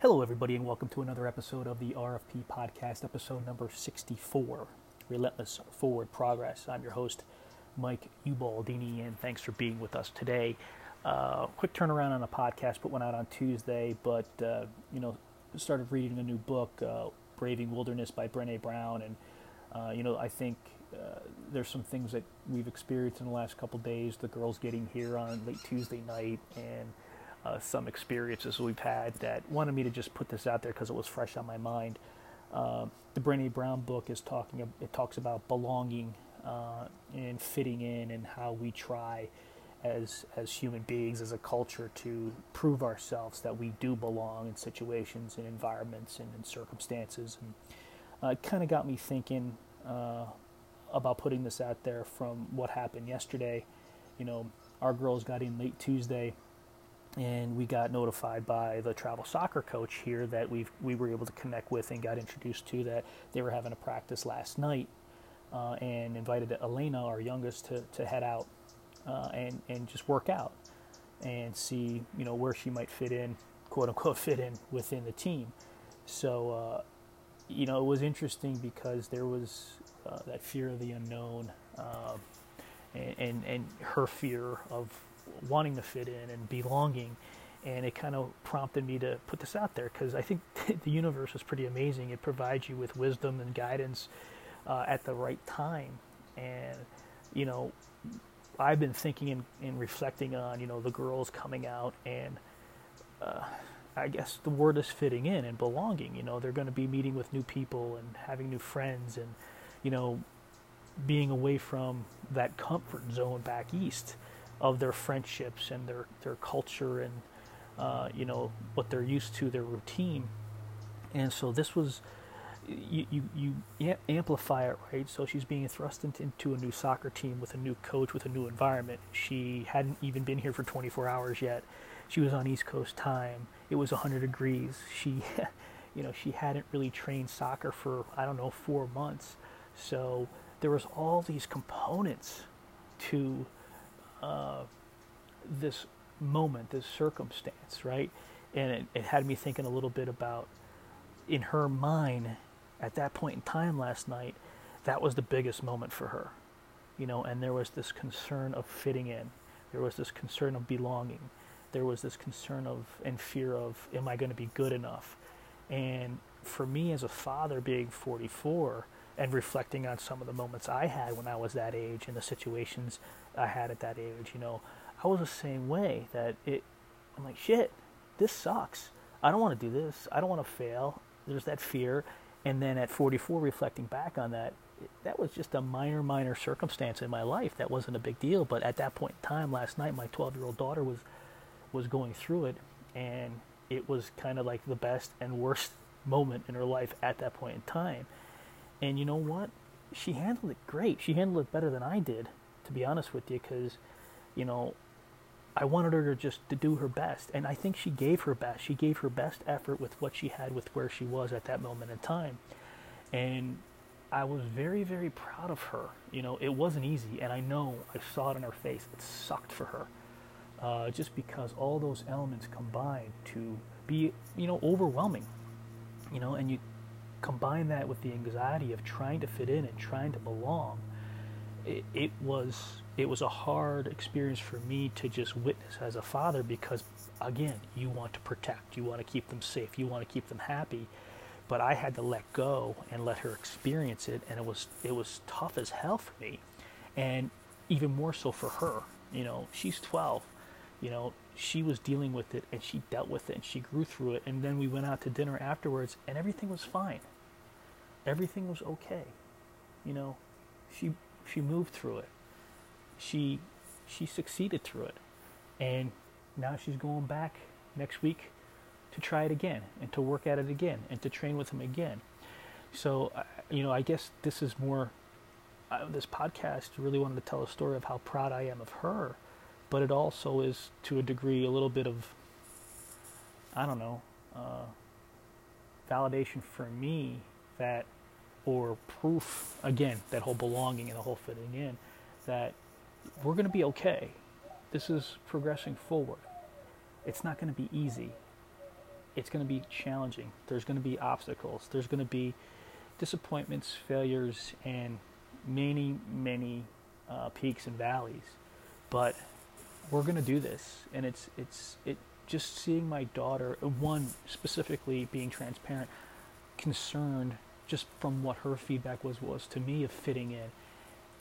Hello, everybody, and welcome to another episode of the RFP Podcast, episode number 64 Relentless Forward Progress. I'm your host, Mike Ubaldini, and thanks for being with us today. Uh, quick turnaround on a podcast, put one out on Tuesday, but, uh, you know, started reading a new book, uh, Braving Wilderness by Brene Brown, and, uh, you know, I think uh, there's some things that we've experienced in the last couple days. The girls getting here on late Tuesday night, and uh, some experiences we've had that wanted me to just put this out there because it was fresh on my mind. Uh, the Brene Brown book is talking. It talks about belonging uh, and fitting in, and how we try, as as human beings, as a culture, to prove ourselves that we do belong in situations, and environments, and in circumstances. And uh, it kind of got me thinking uh, about putting this out there from what happened yesterday. You know, our girls got in late Tuesday and we got notified by the travel soccer coach here that we we were able to connect with and got introduced to that they were having a practice last night uh, and invited Elena, our youngest, to, to head out uh, and and just work out and see you know where she might fit in, quote unquote, fit in within the team. So uh, you know it was interesting because there was uh, that fear of the unknown uh, and, and and her fear of wanting to fit in and belonging. And it kind of prompted me to put this out there because I think the universe is pretty amazing. It provides you with wisdom and guidance uh, at the right time. And, you know, I've been thinking and, and reflecting on, you know, the girls coming out and uh, I guess the word is fitting in and belonging. You know, they're going to be meeting with new people and having new friends and, you know, being away from that comfort zone back east of their friendships and their, their culture and uh, you know what they're used to, their routine. And so this was you, you, you amplify it, right? So she's being thrust into, a new soccer team with a new coach, with a new environment. She hadn't even been here for 24 hours yet. She was on East Coast time. It was 100 degrees. She, you know, she hadn't really trained soccer for I don't know four months. So there was all these components to uh, this moment, this circumstance, right? And it, it had me thinking a little bit about in her mind at that point in time last night, that was the biggest moment for her, you know, and there was this concern of fitting in. There was this concern of belonging. There was this concern of and fear of, am I going to be good enough? And for me as a father being 44, and reflecting on some of the moments I had when I was that age and the situations I had at that age, you know, I was the same way that it, I'm like, shit, this sucks. I don't want to do this. I don't want to fail. There's that fear. And then at 44, reflecting back on that, that was just a minor, minor circumstance in my life. That wasn't a big deal. But at that point in time, last night, my 12 year old daughter was, was going through it. And it was kind of like the best and worst moment in her life at that point in time. And you know what? She handled it great. She handled it better than I did, to be honest with you, because, you know, I wanted her to just to do her best, and I think she gave her best. She gave her best effort with what she had, with where she was at that moment in time, and I was very, very proud of her. You know, it wasn't easy, and I know I saw it in her face. It sucked for her, uh, just because all those elements combined to be, you know, overwhelming. You know, and you combine that with the anxiety of trying to fit in and trying to belong, it, it was it was a hard experience for me to just witness as a father because again, you want to protect, you want to keep them safe, you want to keep them happy, but I had to let go and let her experience it, and it was it was tough as hell for me, and even more so for her. You know, she's 12. You know, she was dealing with it and she dealt with it and she grew through it. And then we went out to dinner afterwards and everything was fine. Everything was okay. You know, she she moved through it. She she succeeded through it. And now she's going back next week to try it again and to work at it again and to train with him again. So, you know, I guess this is more, uh, this podcast really wanted to tell a story of how proud I am of her but it also is to a degree a little bit of I don't know uh, validation for me that or proof again that whole belonging and the whole fitting in that we're going to be okay. This is progressing forward. It's not going to be easy. it's going to be challenging. There's going to be obstacles. There's going to be disappointments, failures, and many, many uh, peaks and valleys. But we're going to do this, and it's it's it. Just seeing my daughter, uh, one specifically being transparent, concerned just from what her feedback was was to me of fitting in.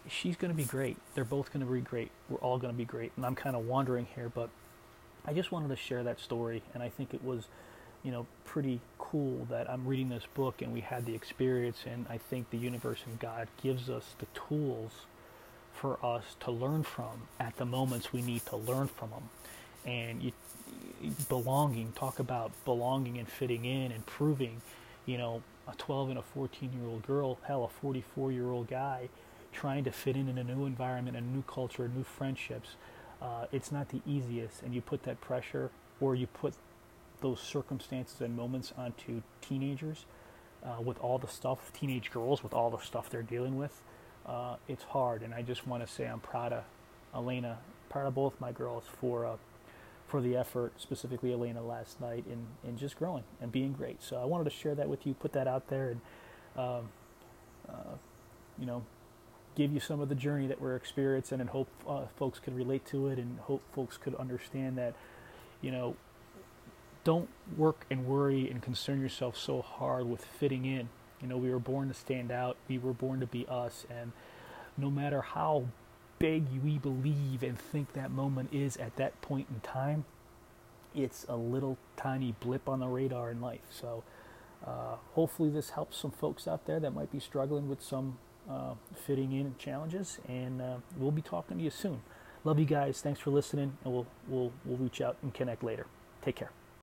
She's going to be great. They're both going to be great. We're all going to be great. And I'm kind of wandering here, but I just wanted to share that story, and I think it was, you know, pretty cool that I'm reading this book and we had the experience, and I think the universe and God gives us the tools for us to learn from at the moments we need to learn from them. And you, belonging, talk about belonging and fitting in and proving, you know, a 12 and a 14 year old girl, hell, a 44 year old guy trying to fit in in a new environment, a new culture, new friendships uh, it's not the easiest, and you put that pressure or you put those circumstances and moments onto teenagers uh, with all the stuff, teenage girls with all the stuff they're dealing with. Uh, it's hard, and I just want to say I'm proud of Elena, proud of both my girls for uh, for the effort, specifically Elena last night, in, in just growing and being great. So I wanted to share that with you, put that out there, and um, uh, you know, give you some of the journey that we're experiencing and hope uh, folks could relate to it and hope folks could understand that, you know, don't work and worry and concern yourself so hard with fitting in. You know, we were born to stand out, we were born to be us, and no matter how big we believe and think that moment is at that point in time, it's a little tiny blip on the radar in life. So, uh, hopefully, this helps some folks out there that might be struggling with some uh, fitting in challenges, and uh, we'll be talking to you soon. Love you guys. Thanks for listening, and we'll we'll we'll reach out and connect later. Take care.